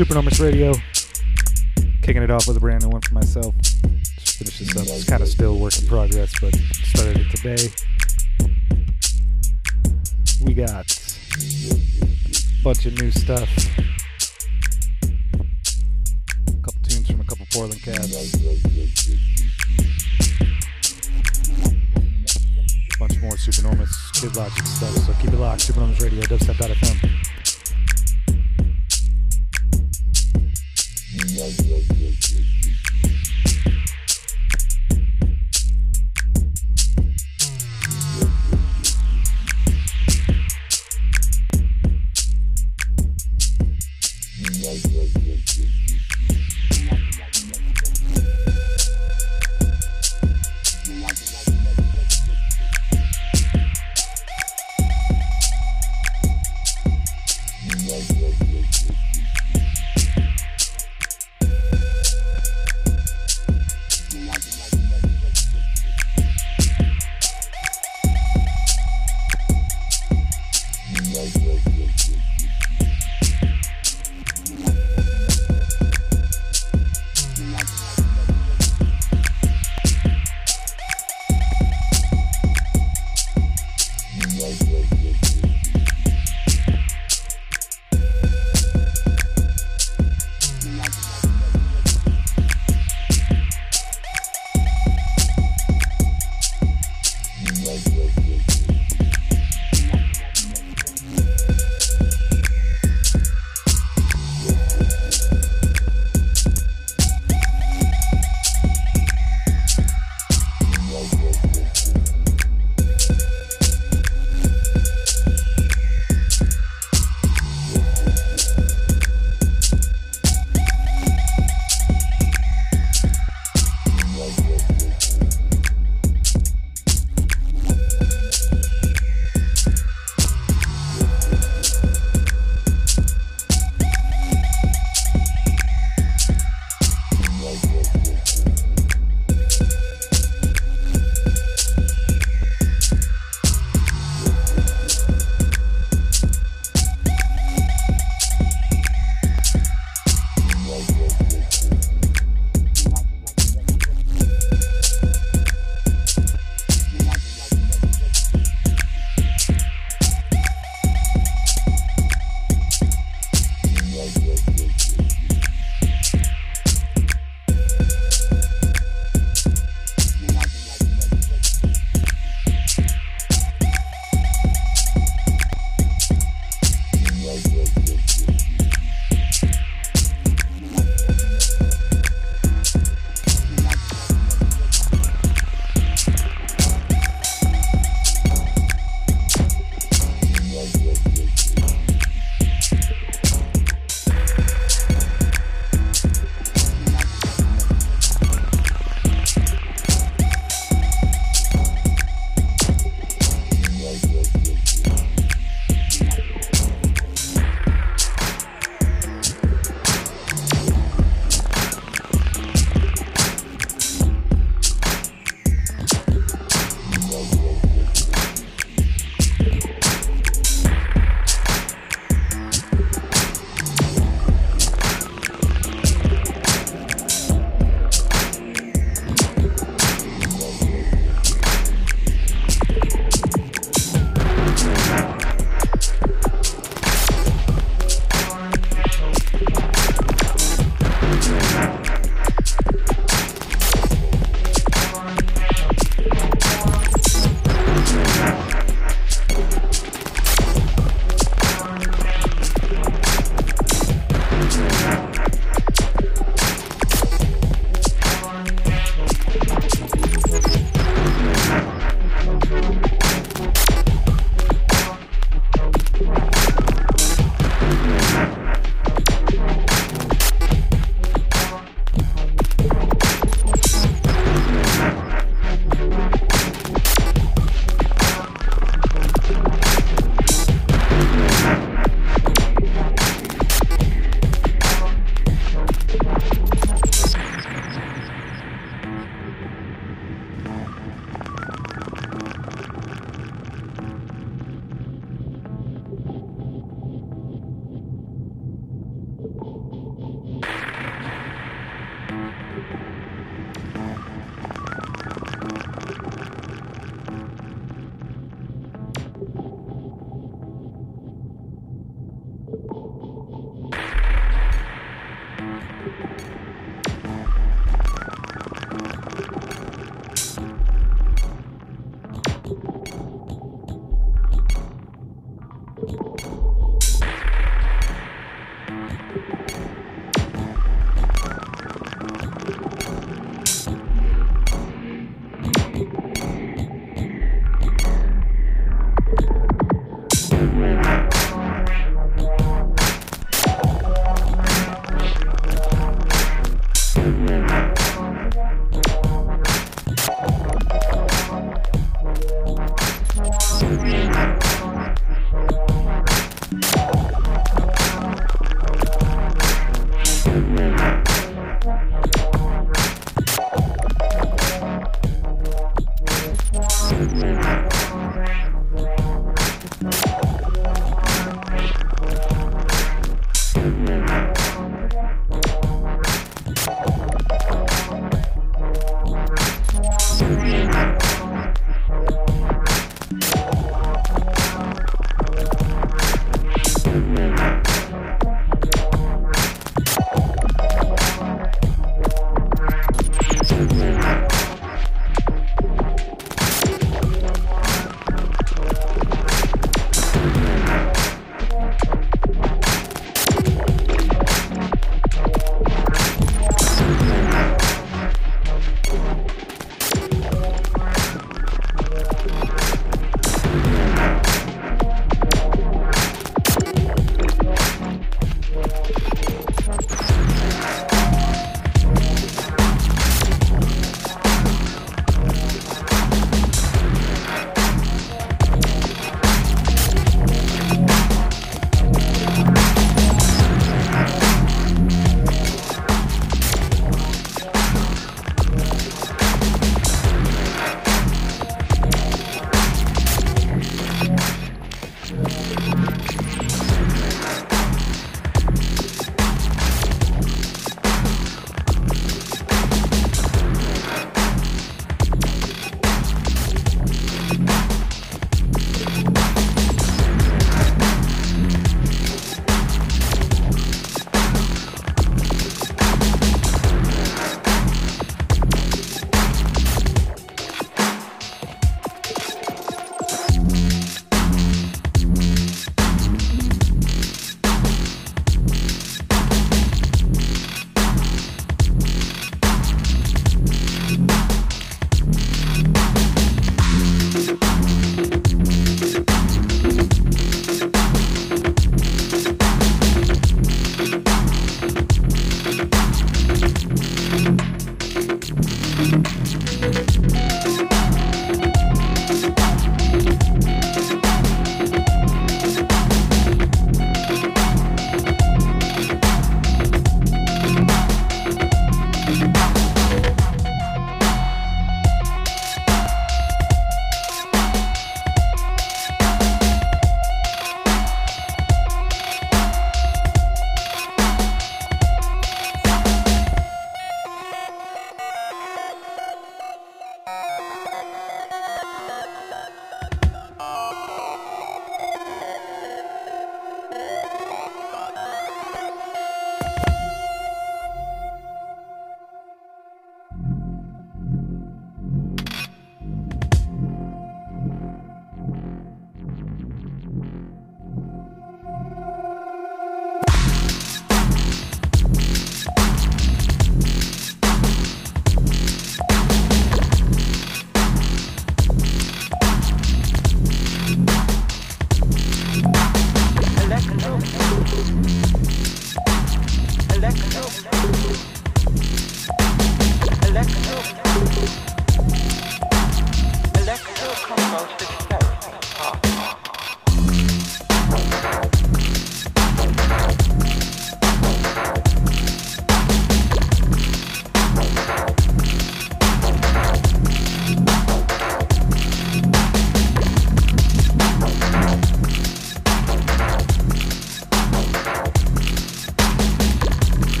Supernormous Radio. Kicking it off with a brand new one for myself. Just finished this up. It's kind of still work in progress, but started it today. We got a bunch of new stuff. A couple tunes from a couple Portland cats. A bunch more Supernormous KidLogic stuff. So keep it locked. Supernormous Radio, dubstep.fm.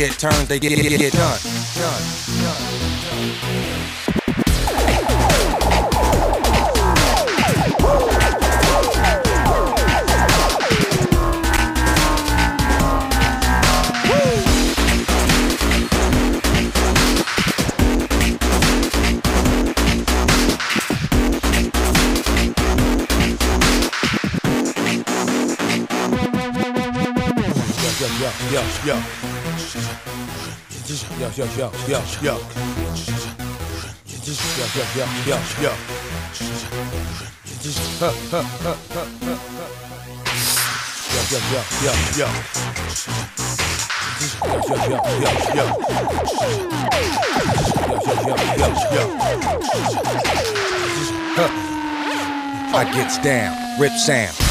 get turned, they get, get, get done. done. Yo, yo, yo, yo, yo. Yo, yo, yo, yo, yo. Yo, yo, yo, yo, yo. Yo, yo, yo, yo, yo. Yo, yo, yo, yo. I gets down, Rip Sam.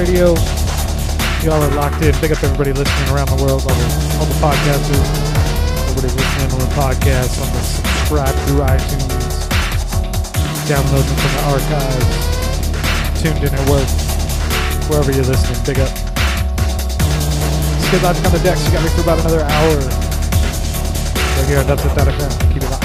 Radio. Y'all are locked in. Big up everybody listening around the world, all the, all the podcasters, everybody listening on the podcast, on the subscribe through iTunes, downloading from the archives, tuned in at work, wherever you're listening. Big up. Skid Logic on the decks. You got me for about another hour. Right here on Dubstep.fm. Keep it locked.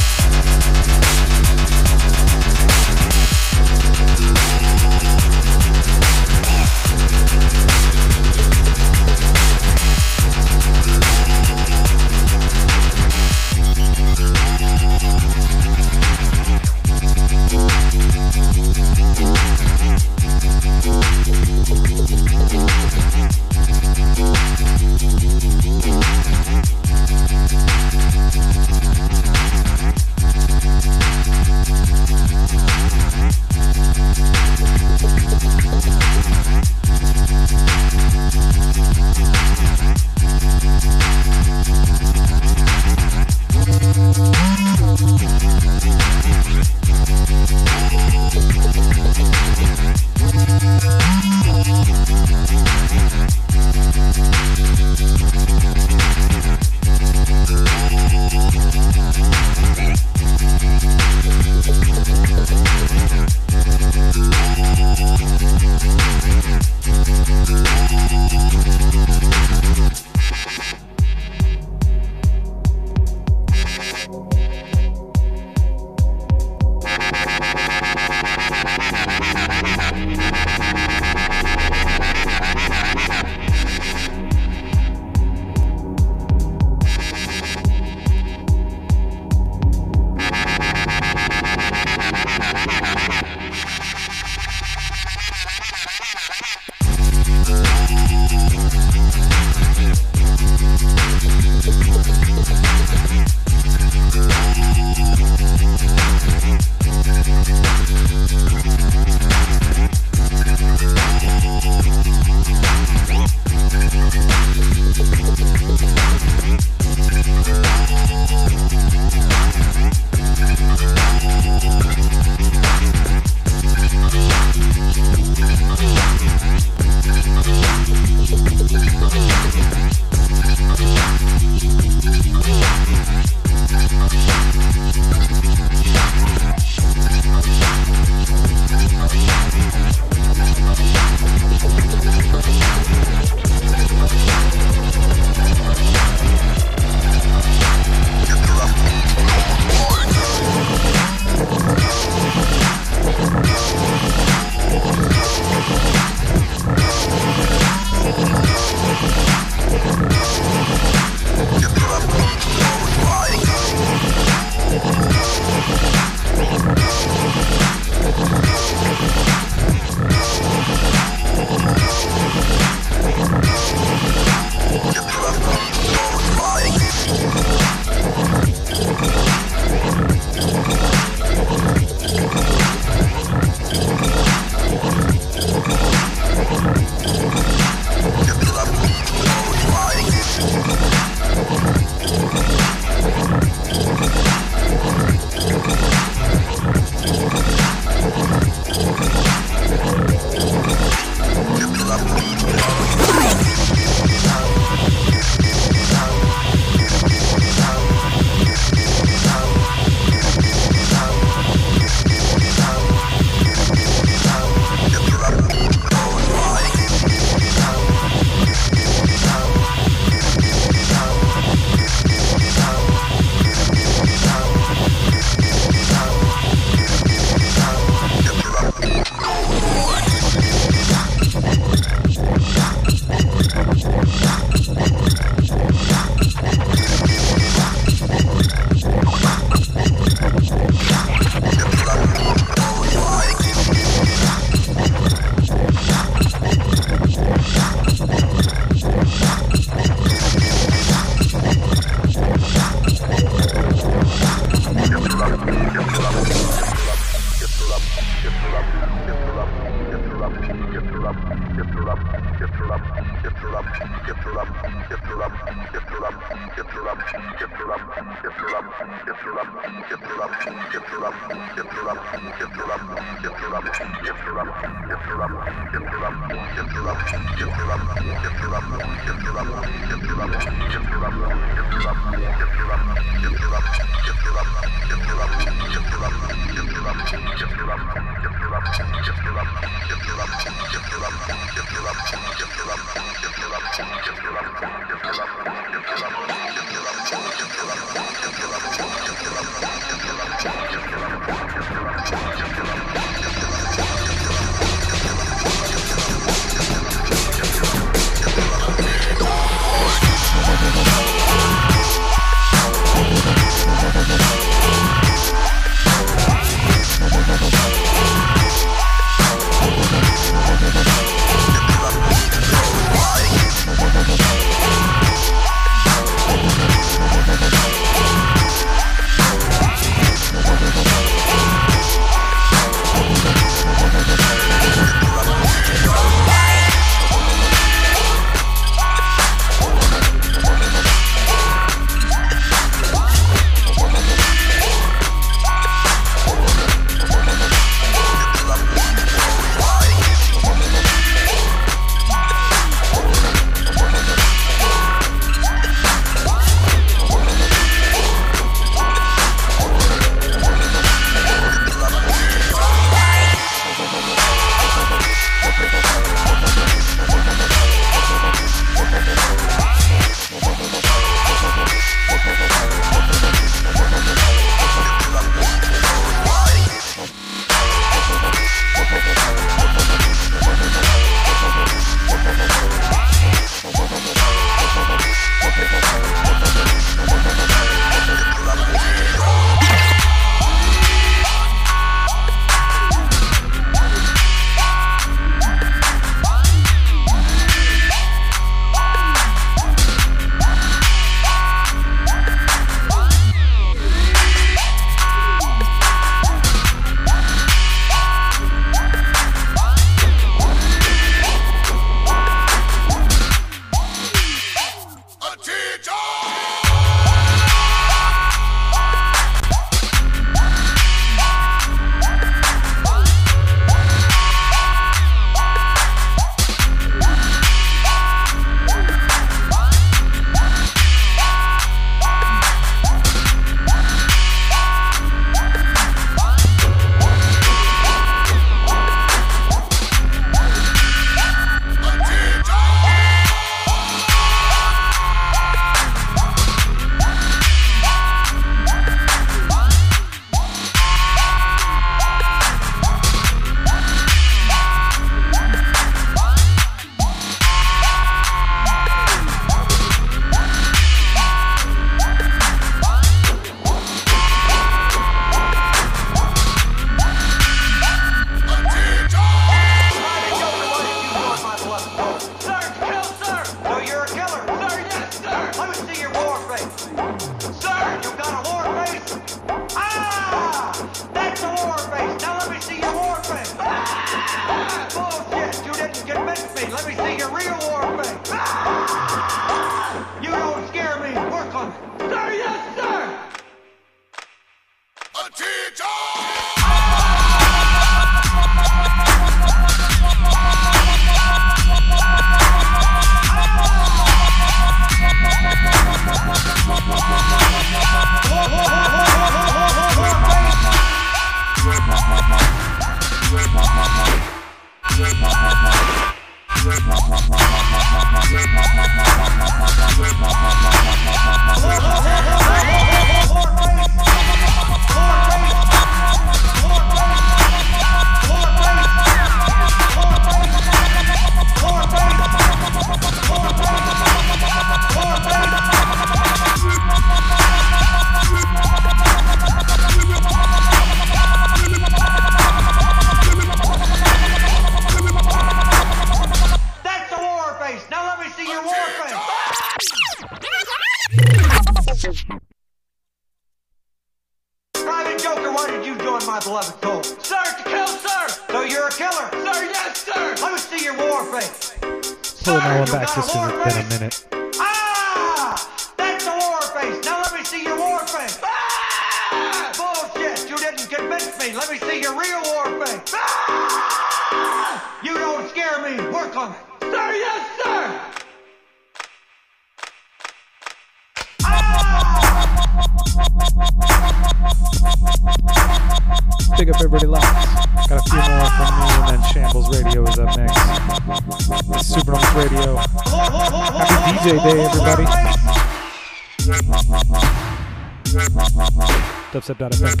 Massive.fm.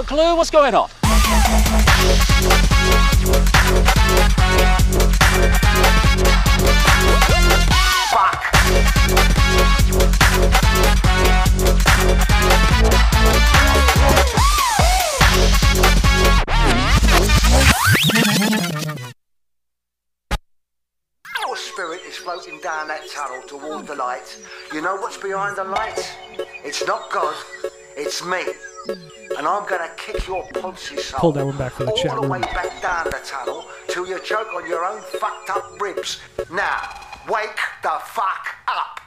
a clue what's going on. Spirit is floating down that tunnel toward the light. You know what's behind the light? It's not God, it's me. And I'm gonna kick your pulses soul Pull that one back for the all chat the room. way back down the tunnel till you choke on your own fucked up ribs. Now, wake the fuck up.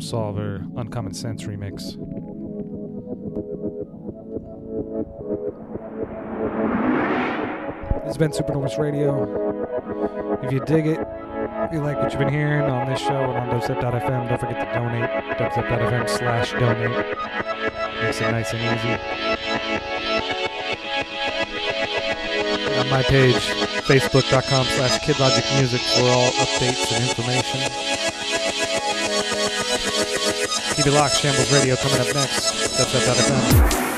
Problem Solver, Uncommon Sense remix. This has been Supernormous Radio. If you dig it, if you like what you've been hearing on this show and on dubstep.fm, don't forget to donate. dubstep.fm slash donate. Makes it nice and easy. And on my page, facebook.com slash kidlogicmusic for all updates and information. Keep it locked, Shambles Radio coming up next.